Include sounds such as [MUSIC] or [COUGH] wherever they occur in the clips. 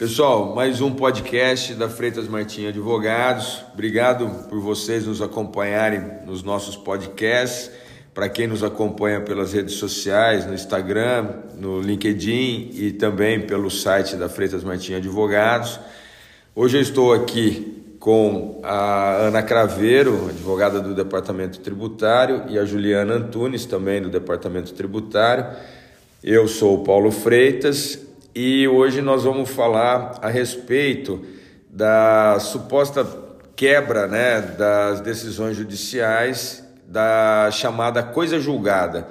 Pessoal, mais um podcast da Freitas Martins Advogados. Obrigado por vocês nos acompanharem nos nossos podcasts. Para quem nos acompanha pelas redes sociais, no Instagram, no LinkedIn e também pelo site da Freitas Martins Advogados. Hoje eu estou aqui com a Ana Craveiro, advogada do Departamento Tributário, e a Juliana Antunes, também do Departamento Tributário. Eu sou o Paulo Freitas e hoje nós vamos falar a respeito da suposta quebra né, das decisões judiciais da chamada coisa julgada.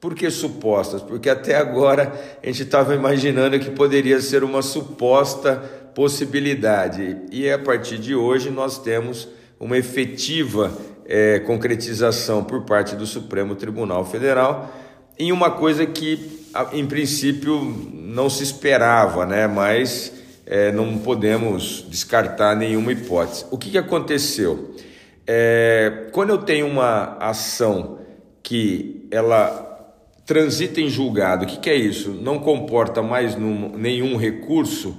Por que supostas? Porque até agora a gente estava imaginando que poderia ser uma suposta possibilidade. E a partir de hoje nós temos uma efetiva é, concretização por parte do Supremo Tribunal Federal em uma coisa que, em princípio, não se esperava, né? mas é, não podemos descartar nenhuma hipótese. O que, que aconteceu? É, quando eu tenho uma ação que ela transita em julgado, o que, que é isso? Não comporta mais num, nenhum recurso,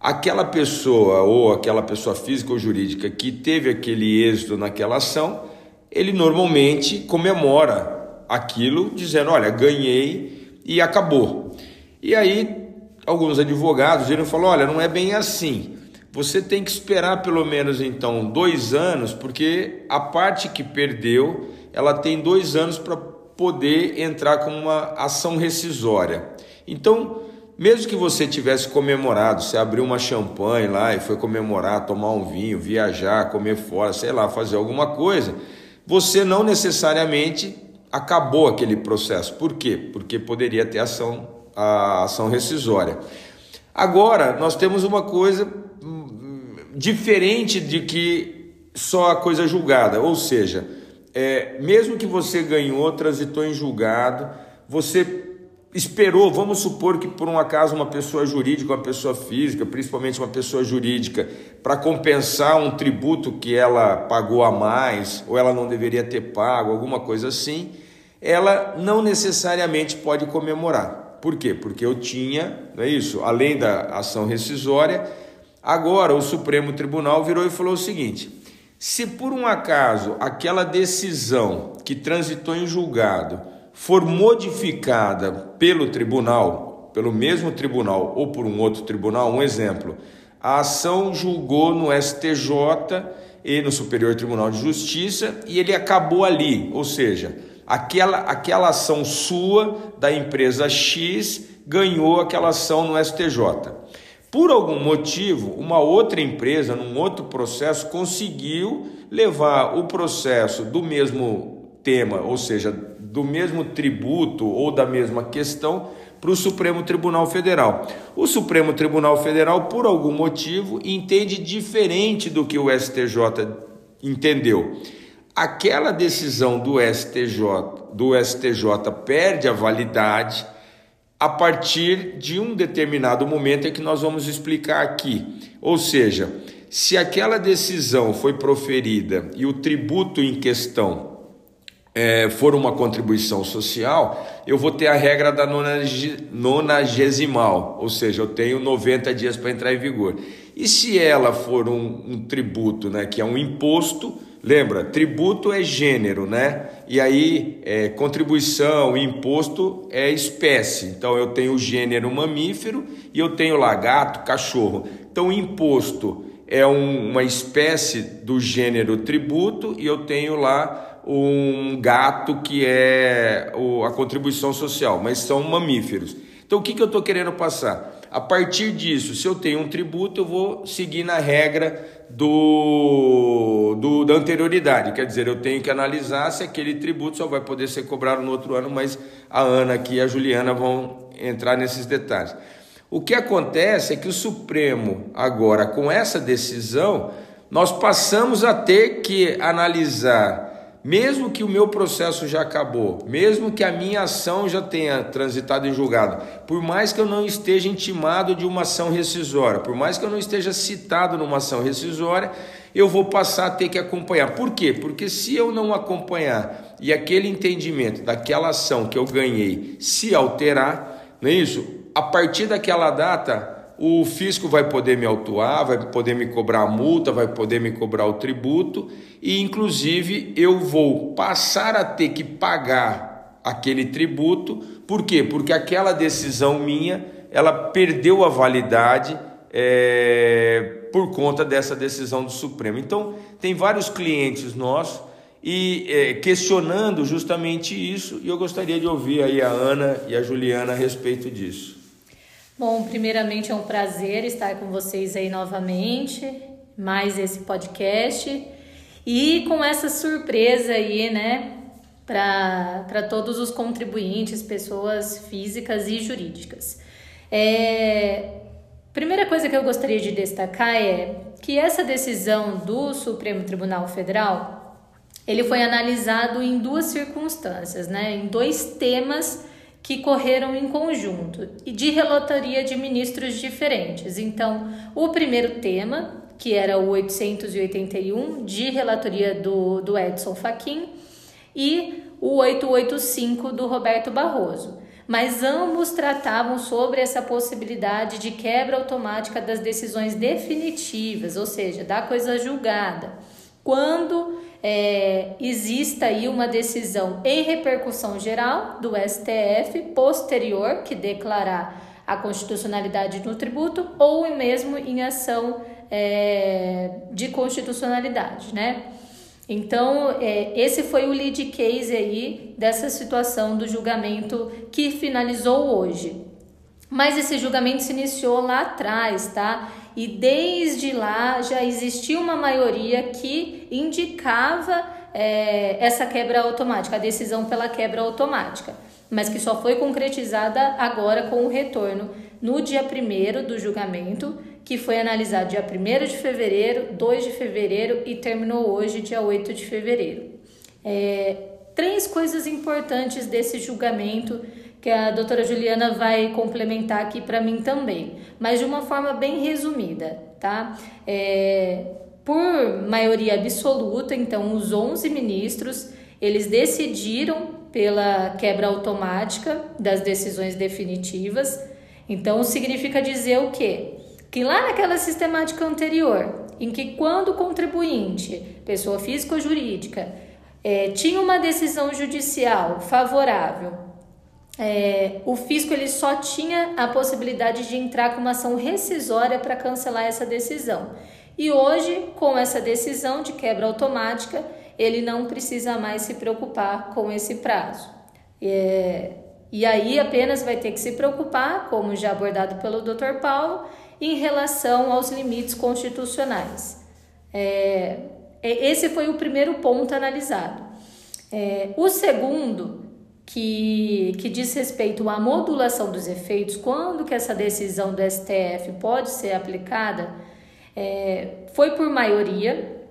aquela pessoa ou aquela pessoa física ou jurídica que teve aquele êxito naquela ação, ele normalmente comemora aquilo, dizendo: olha, ganhei e acabou. E aí, alguns advogados viram e falaram: olha, não é bem assim. Você tem que esperar pelo menos então dois anos, porque a parte que perdeu ela tem dois anos para poder entrar com uma ação rescisória. Então, mesmo que você tivesse comemorado, você abriu uma champanhe lá e foi comemorar, tomar um vinho, viajar, comer fora, sei lá, fazer alguma coisa, você não necessariamente acabou aquele processo. Por quê? Porque poderia ter ação, a ação rescisória. Agora, nós temos uma coisa hum, diferente de que só a coisa julgada, ou seja, é, mesmo que você ganhou, transitou em julgado, você esperou, vamos supor que por um acaso uma pessoa jurídica, uma pessoa física, principalmente uma pessoa jurídica, para compensar um tributo que ela pagou a mais ou ela não deveria ter pago, alguma coisa assim, ela não necessariamente pode comemorar. Por quê? Porque eu tinha, não é isso? Além da ação rescisória, agora o Supremo Tribunal virou e falou o seguinte: se por um acaso aquela decisão que transitou em julgado for modificada pelo tribunal, pelo mesmo tribunal ou por um outro tribunal, um exemplo, a ação julgou no STJ e no Superior Tribunal de Justiça e ele acabou ali, ou seja, aquela, aquela ação sua da empresa X ganhou aquela ação no STJ. Por algum motivo, uma outra empresa, num outro processo, conseguiu levar o processo do mesmo tema, ou seja, do mesmo tributo ou da mesma questão, para o Supremo Tribunal Federal. O Supremo Tribunal Federal, por algum motivo, entende diferente do que o STJ entendeu aquela decisão do STJ, do STJ perde a validade a partir de um determinado momento em que nós vamos explicar aqui. Ou seja, se aquela decisão foi proferida e o tributo em questão é, for uma contribuição social, eu vou ter a regra da nonagesimal, ou seja, eu tenho 90 dias para entrar em vigor. E se ela for um, um tributo, né, que é um imposto, Lembra, tributo é gênero, né? E aí, é, contribuição, imposto é espécie. Então, eu tenho gênero mamífero e eu tenho lá gato, cachorro. Então, imposto é um, uma espécie do gênero tributo e eu tenho lá um gato que é o, a contribuição social, mas são mamíferos. Então, o que, que eu estou querendo passar? A partir disso, se eu tenho um tributo, eu vou seguir na regra do, do, da anterioridade. Quer dizer, eu tenho que analisar se aquele tributo só vai poder ser cobrado no outro ano, mas a Ana aqui e a Juliana vão entrar nesses detalhes. O que acontece é que o Supremo, agora, com essa decisão, nós passamos a ter que analisar mesmo que o meu processo já acabou, mesmo que a minha ação já tenha transitado em julgado, por mais que eu não esteja intimado de uma ação rescisória, por mais que eu não esteja citado numa ação rescisória, eu vou passar a ter que acompanhar. Por quê? Porque se eu não acompanhar e aquele entendimento daquela ação que eu ganhei se alterar, não é isso? A partir daquela data, o fisco vai poder me autuar, vai poder me cobrar a multa, vai poder me cobrar o tributo e, inclusive, eu vou passar a ter que pagar aquele tributo. Por quê? Porque aquela decisão minha ela perdeu a validade é, por conta dessa decisão do Supremo. Então, tem vários clientes nossos e é, questionando justamente isso, e eu gostaria de ouvir aí a Ana e a Juliana a respeito disso. Bom, primeiramente é um prazer estar com vocês aí novamente, mais esse podcast e com essa surpresa aí, né, para todos os contribuintes, pessoas físicas e jurídicas. É, primeira coisa que eu gostaria de destacar é que essa decisão do Supremo Tribunal Federal ele foi analisado em duas circunstâncias, né, em dois temas que correram em conjunto e de relatoria de ministros diferentes. Então, o primeiro tema, que era o 881, de relatoria do, do Edson Fachin, e o 885 do Roberto Barroso. Mas ambos tratavam sobre essa possibilidade de quebra automática das decisões definitivas, ou seja, da coisa julgada. Quando é, exista aí uma decisão em repercussão geral do STF posterior que declarar a constitucionalidade do tributo ou mesmo em ação é, de constitucionalidade, né? Então, é, esse foi o lead case aí dessa situação do julgamento que finalizou hoje. Mas esse julgamento se iniciou lá atrás, tá? E desde lá já existia uma maioria que indicava é, essa quebra automática, a decisão pela quebra automática, mas que só foi concretizada agora com o retorno no dia 1 do julgamento, que foi analisado dia 1 de fevereiro, 2 de fevereiro e terminou hoje, dia 8 de fevereiro. É, três coisas importantes desse julgamento que a doutora Juliana vai complementar aqui para mim também, mas de uma forma bem resumida, tá? É, por maioria absoluta, então os 11 ministros, eles decidiram pela quebra automática das decisões definitivas. Então significa dizer o quê? Que lá naquela sistemática anterior, em que quando o contribuinte, pessoa física ou jurídica, é, tinha uma decisão judicial favorável é, o fisco ele só tinha a possibilidade de entrar com uma ação rescisória para cancelar essa decisão. E hoje, com essa decisão de quebra automática, ele não precisa mais se preocupar com esse prazo. É, e aí apenas vai ter que se preocupar, como já abordado pelo Dr. Paulo, em relação aos limites constitucionais. É, é, esse foi o primeiro ponto analisado. É, o segundo que, que diz respeito à modulação dos efeitos, quando que essa decisão do STF pode ser aplicada, é, foi por maioria,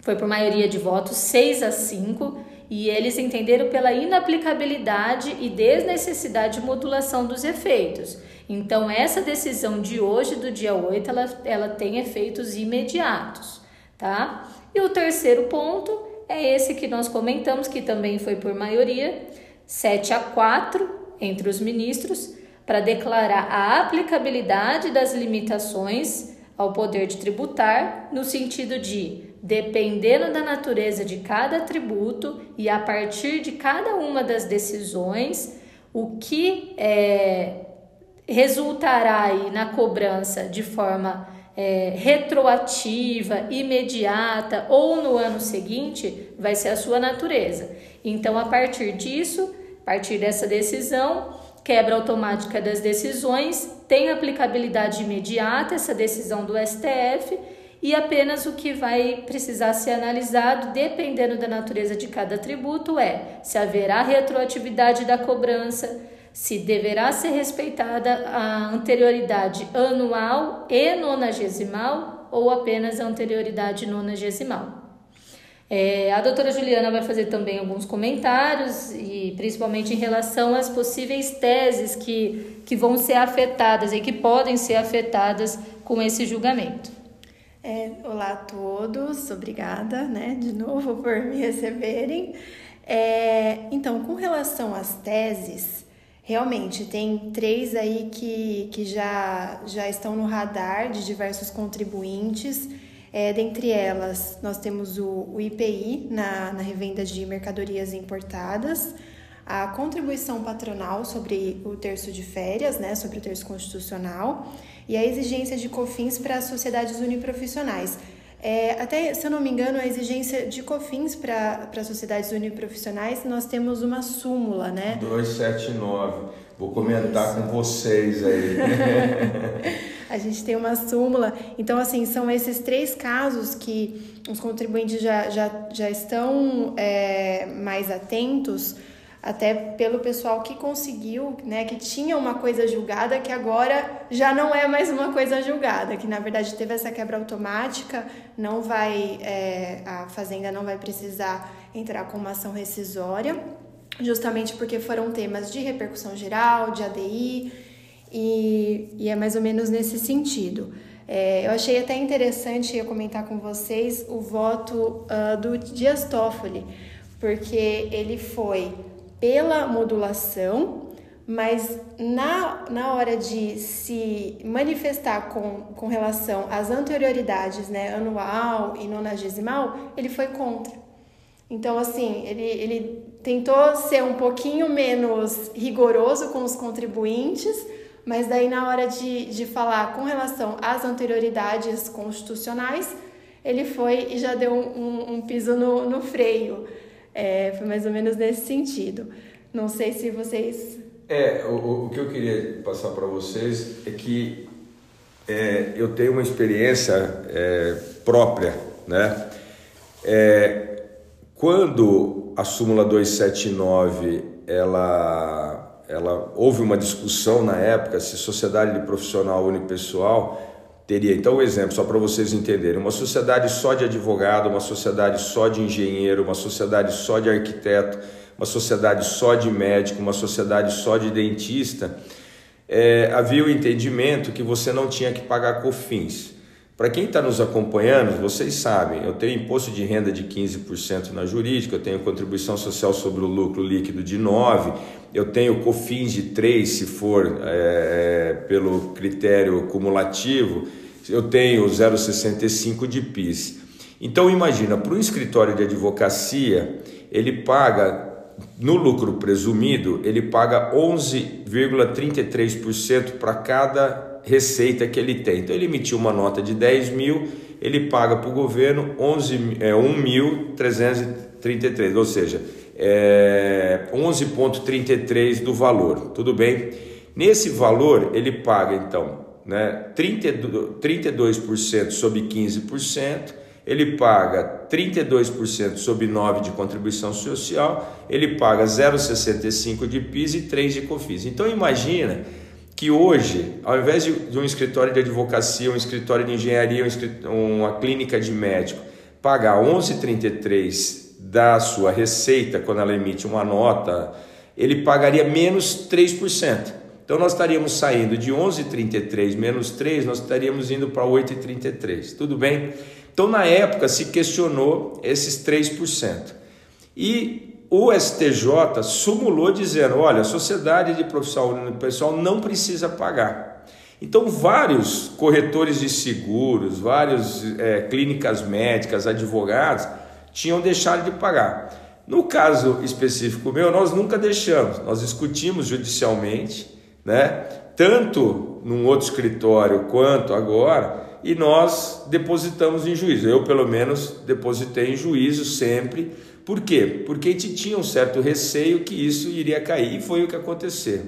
foi por maioria de votos, 6 a 5, e eles entenderam pela inaplicabilidade e desnecessidade de modulação dos efeitos. Então, essa decisão de hoje, do dia 8, ela, ela tem efeitos imediatos, tá? E o terceiro ponto é esse que nós comentamos, que também foi por maioria, 7 a 4 entre os ministros para declarar a aplicabilidade das limitações ao poder de tributar, no sentido de, dependendo da natureza de cada tributo e a partir de cada uma das decisões, o que é, resultará aí na cobrança de forma é, retroativa, imediata ou no ano seguinte, vai ser a sua natureza. Então, a partir disso, a partir dessa decisão, quebra automática das decisões, tem aplicabilidade imediata essa decisão do STF e apenas o que vai precisar ser analisado, dependendo da natureza de cada tributo, é se haverá retroatividade da cobrança, se deverá ser respeitada a anterioridade anual e nonagesimal ou apenas a anterioridade nonagesimal. É, a doutora Juliana vai fazer também alguns comentários, e principalmente em relação às possíveis teses que, que vão ser afetadas e que podem ser afetadas com esse julgamento. É, olá a todos, obrigada né, de novo por me receberem. É, então, com relação às teses, Realmente, tem três aí que, que já, já estão no radar de diversos contribuintes. É, dentre elas, nós temos o, o IPI na, na revenda de mercadorias importadas, a contribuição patronal sobre o terço de férias, né, sobre o terço constitucional, e a exigência de COFINS para as sociedades uniprofissionais. É, até, se eu não me engano, a exigência de COFINS para sociedades uniprofissionais, nós temos uma súmula, né? 279. Vou comentar Isso. com vocês aí. [LAUGHS] a gente tem uma súmula. Então, assim, são esses três casos que os contribuintes já, já, já estão é, mais atentos até pelo pessoal que conseguiu, né, que tinha uma coisa julgada que agora já não é mais uma coisa julgada, que na verdade teve essa quebra automática, não vai, é, a fazenda não vai precisar entrar com uma ação rescisória, justamente porque foram temas de repercussão geral, de ADI, e, e é mais ou menos nesse sentido. É, eu achei até interessante eu comentar com vocês o voto uh, do Dias Toffoli, porque ele foi pela modulação, mas na, na hora de se manifestar com, com relação às anterioridades, né, anual e nonagesimal, ele foi contra. Então, assim, ele, ele tentou ser um pouquinho menos rigoroso com os contribuintes, mas daí na hora de, de falar com relação às anterioridades constitucionais, ele foi e já deu um, um, piso no, no freio. É, foi mais ou menos nesse sentido. Não sei se vocês. É, o, o que eu queria passar para vocês é que é, eu tenho uma experiência é, própria, né? É, quando a súmula 279 ela, ela houve uma discussão na época se sociedade de profissional unipessoal teria. Então, um exemplo, só para vocês entenderem: uma sociedade só de advogado, uma sociedade só de engenheiro, uma sociedade só de arquiteto, uma sociedade só de médico, uma sociedade só de dentista. É, havia o entendimento que você não tinha que pagar COFINS. Para quem está nos acompanhando, vocês sabem, eu tenho imposto de renda de 15% na jurídica, eu tenho contribuição social sobre o lucro líquido de 9%, eu tenho COFINS de 3% se for é, pelo critério cumulativo, eu tenho 0,65 de PIS. Então imagina, para um escritório de advocacia, ele paga no lucro presumido, ele paga 11,33% para cada receita que ele tem. Então ele emitiu uma nota de 10 mil, ele paga para o governo 11, é, 1.333, ou seja, é, 11,33 do valor, tudo bem? Nesse valor ele paga então né, 32%, 32% sobre 15%, ele paga 32% sobre 9% de contribuição social, ele paga 0,65% de PIS e 3% de COFIS. Então imagina que hoje, ao invés de, um escritório de advocacia, um escritório de engenharia, uma clínica de médico, pagar 11,33% da sua receita quando ela emite uma nota, ele pagaria menos 3%. Então nós estaríamos saindo de 11,33 menos 3, nós estaríamos indo para 8,33. Tudo bem? Então na época se questionou esses 3%. E o STJ sumulou dizendo: olha, a sociedade de profissional pessoal não precisa pagar. Então, vários corretores de seguros, várias é, clínicas médicas, advogados tinham deixado de pagar. No caso específico meu, nós nunca deixamos, nós discutimos judicialmente né? Tanto num outro escritório quanto agora, e nós depositamos em juízo. Eu, pelo menos, depositei em juízo sempre. Por quê? Porque a gente tinha um certo receio que isso iria cair, e foi o que aconteceu.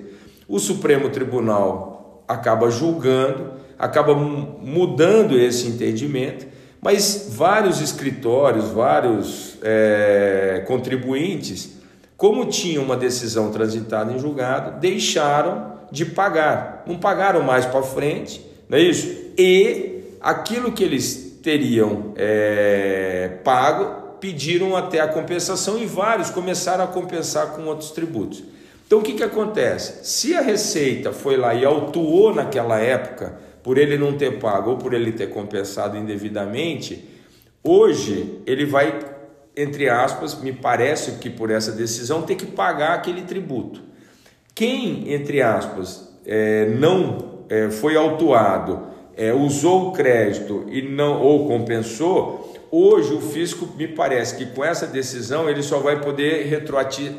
O Supremo Tribunal acaba julgando, acaba mudando esse entendimento, mas vários escritórios, vários é, contribuintes, como tinham uma decisão transitada em julgado, deixaram de pagar. Não pagaram mais para frente, não é isso? E aquilo que eles teriam é, pago, pediram até a compensação e vários começaram a compensar com outros tributos. Então o que, que acontece? Se a Receita foi lá e autuou naquela época por ele não ter pago ou por ele ter compensado indevidamente, hoje ele vai, entre aspas, me parece que por essa decisão, ter que pagar aquele tributo. Quem, entre aspas, é, não é, foi autuado, é, usou o crédito e não ou compensou, hoje o fisco me parece que com essa decisão ele só vai poder retroagir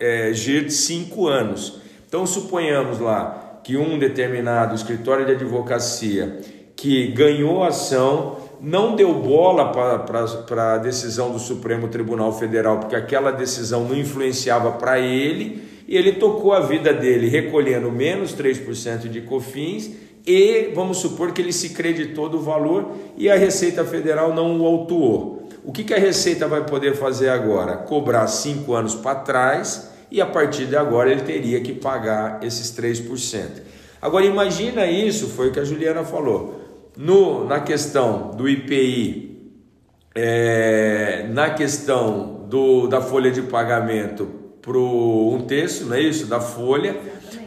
é, cinco anos. Então suponhamos lá que um determinado escritório de advocacia que ganhou ação não deu bola para a decisão do Supremo Tribunal Federal, porque aquela decisão não influenciava para ele, e ele tocou a vida dele recolhendo menos 3% de COFINS e vamos supor que ele se creditou do valor e a Receita Federal não o autuou. O que, que a Receita vai poder fazer agora? Cobrar cinco anos para trás e a partir de agora ele teria que pagar esses 3%. Agora imagina isso, foi o que a Juliana falou. No, na questão do IPI, é, na questão do, da folha de pagamento para um terço, não é isso? Da folha.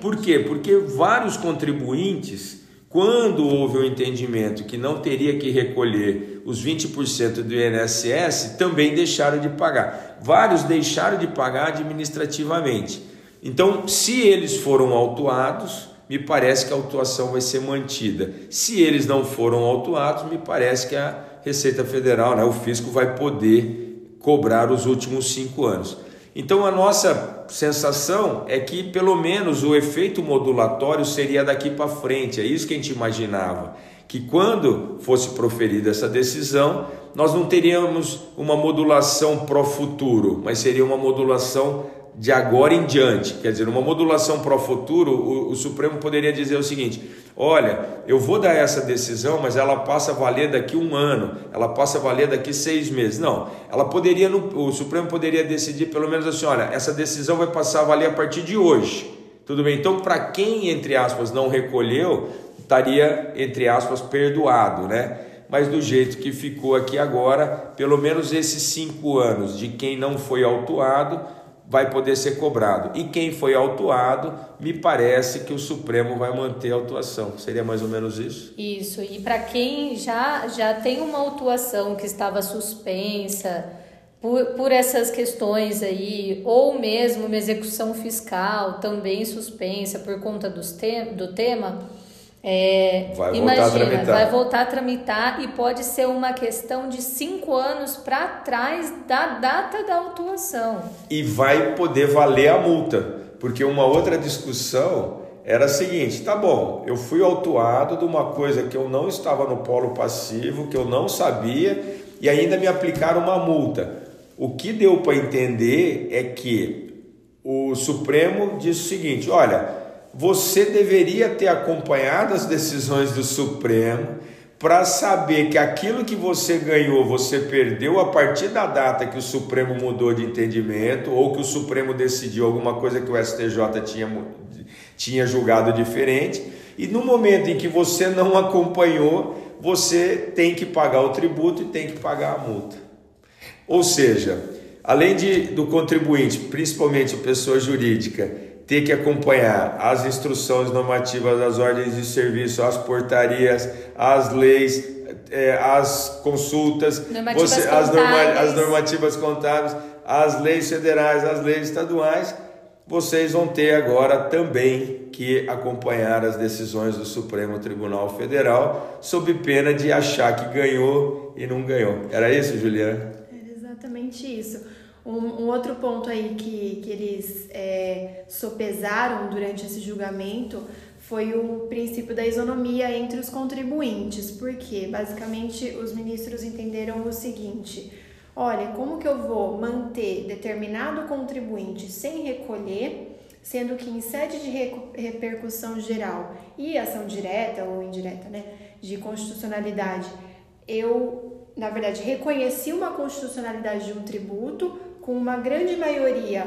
Por quê? Porque vários contribuintes quando houve o um entendimento que não teria que recolher os 20% do INSS, também deixaram de pagar. Vários deixaram de pagar administrativamente. Então, se eles foram autuados, me parece que a autuação vai ser mantida. Se eles não foram autuados, me parece que a Receita Federal, né, o fisco, vai poder cobrar os últimos cinco anos. Então a nossa sensação é que pelo menos o efeito modulatório seria daqui para frente, é isso que a gente imaginava, que quando fosse proferida essa decisão, nós não teríamos uma modulação pro futuro, mas seria uma modulação de agora em diante. Quer dizer, uma modulação para o futuro, o, o, Supremo poderia dizer o seguinte: olha, eu vou dar essa decisão, mas ela passa a valer daqui um ano, ela passa a valer daqui seis meses. Não, ela poderia, o Supremo poderia decidir pelo menos assim: olha, essa decisão vai passar a valer a partir de hoje. Tudo bem? Então, para quem, entre aspas, não recolheu, estaria, entre aspas, perdoado, né? Mas do jeito que ficou aqui agora, pelo menos esses cinco anos de quem não foi autuado vai poder ser cobrado. E quem foi autuado, me parece que o Supremo vai manter a autuação. Seria mais ou menos isso? Isso. E para quem já, já tem uma autuação que estava suspensa por, por essas questões aí, ou mesmo uma execução fiscal também suspensa por conta dos te, do tema é, vai imagina, voltar a tramitar. vai voltar a tramitar e pode ser uma questão de cinco anos para trás da data da autuação. E vai poder valer a multa, porque uma outra discussão era a seguinte: tá bom, eu fui autuado de uma coisa que eu não estava no polo passivo, que eu não sabia, e ainda me aplicaram uma multa. O que deu para entender é que o Supremo disse o seguinte: olha você deveria ter acompanhado as decisões do Supremo para saber que aquilo que você ganhou, você perdeu a partir da data que o Supremo mudou de entendimento ou que o Supremo decidiu alguma coisa que o STJ tinha, tinha julgado diferente. E no momento em que você não acompanhou, você tem que pagar o tributo e tem que pagar a multa. Ou seja, além de, do contribuinte, principalmente pessoa jurídica, ter que acompanhar as instruções normativas, as ordens de serviço, as portarias, as leis, é, as consultas, normativas você, as, norma, as normativas contábeis, as leis federais, as leis estaduais, vocês vão ter agora também que acompanhar as decisões do Supremo Tribunal Federal, sob pena de achar que ganhou e não ganhou. Era isso, Juliana? Era exatamente isso. Um, um, outro ponto aí que, que eles é, sopesaram durante esse julgamento foi o princípio da isonomia entre os contribuintes, porque basicamente os ministros entenderam o seguinte: olha, como que eu vou manter determinado contribuinte sem recolher, sendo que em sede de repercussão geral e ação direta ou indireta, né, de constitucionalidade, eu, na verdade, reconheci uma constitucionalidade de um tributo, com uma grande maioria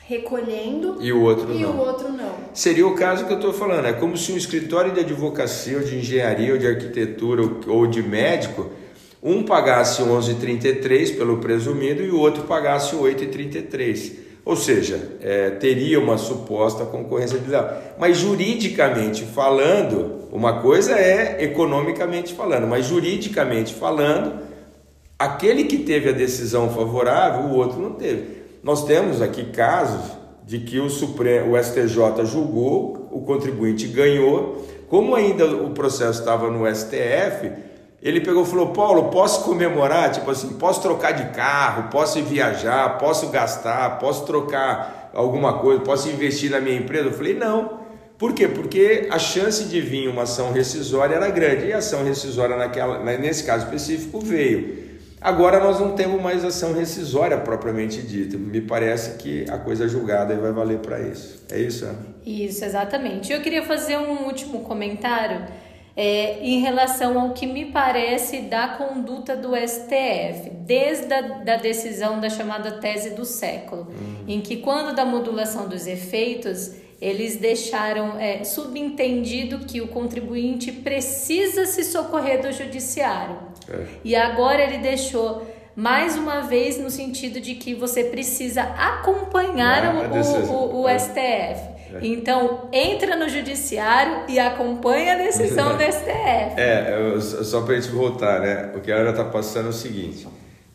recolhendo e o outro e não. O outro não. Seria o caso que eu estou falando. É como se um escritório de advocacia, ou de engenharia, ou de arquitetura, ou de médico, um pagasse 11,33 pelo presumido e o outro pagasse 8,33. Ou seja, é, teria uma suposta concorrência desleal. Mas juridicamente falando, uma coisa é economicamente falando, mas juridicamente falando, aquele que teve a decisão favorável, o outro não teve. Nós temos aqui casos de que o, Supremo, o STJ julgou, o contribuinte ganhou. Como ainda o processo estava no STF, ele pegou e falou: Paulo, posso comemorar? Tipo assim, posso trocar de carro, posso viajar, posso gastar, posso trocar alguma coisa, posso investir na minha empresa? Eu falei: não. Por quê? Porque a chance de vir uma ação rescisória era grande e a ação rescisória naquela, nesse caso específico veio. Agora nós não temos mais ação rescisória propriamente dita. Me parece que a coisa julgada vai valer para isso. É isso, Ana? Isso, exatamente. Eu queria fazer um último comentário é, em relação ao que me parece da conduta do STF, desde a da decisão da chamada tese do século, uhum. em que quando da modulação dos efeitos eles deixaram é, subentendido que o contribuinte precisa se socorrer do judiciário. É. E agora ele deixou mais uma vez no sentido de que você precisa acompanhar ah, o, o, o, é. STF. É. Então, entra no judiciário e acompanha a decisão [LAUGHS] do STF. É, só para a gente voltar, né? O que a Ana está passando é o seguinte: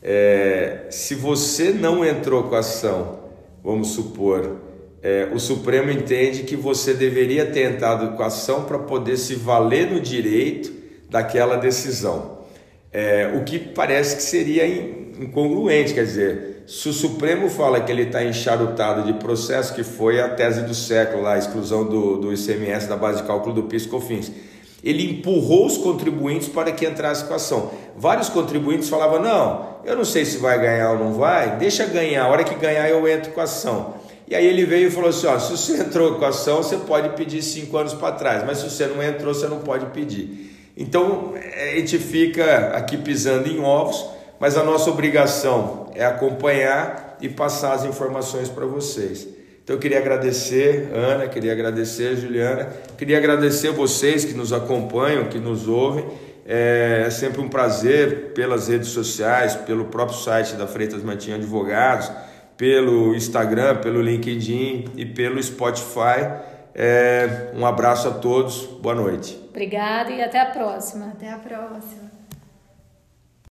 é, se você não entrou com a ação, vamos supor, é, o Supremo entende que você deveria ter entrado com a ação para poder se valer no direito daquela decisão. É, o que parece que seria incongruente, quer dizer, se o Supremo fala que ele está encharutado de processo, que foi a tese do século, a exclusão do, do ICMS da base de cálculo do PIS/COFINS, ele empurrou os contribuintes para que entrasse com a ação. Vários contribuintes falavam: não, eu não sei se vai ganhar ou não vai, deixa ganhar, a hora que ganhar eu entro com a ação. E aí ele veio e falou assim: ó, se você entrou com a ação, você pode pedir cinco anos para trás, mas se você não entrou, você não pode pedir. Então a gente fica aqui pisando em ovos, mas a nossa obrigação é acompanhar e passar as informações para vocês. Então eu queria agradecer, Ana, queria agradecer, Juliana, queria agradecer vocês que nos acompanham, que nos ouvem. É, é sempre um prazer pelas redes sociais, pelo próprio site da Freitas Matinho Advogados, pelo Instagram, pelo LinkedIn e pelo Spotify. É, um abraço a todos, boa noite. Obrigada e até a próxima. Até a próxima.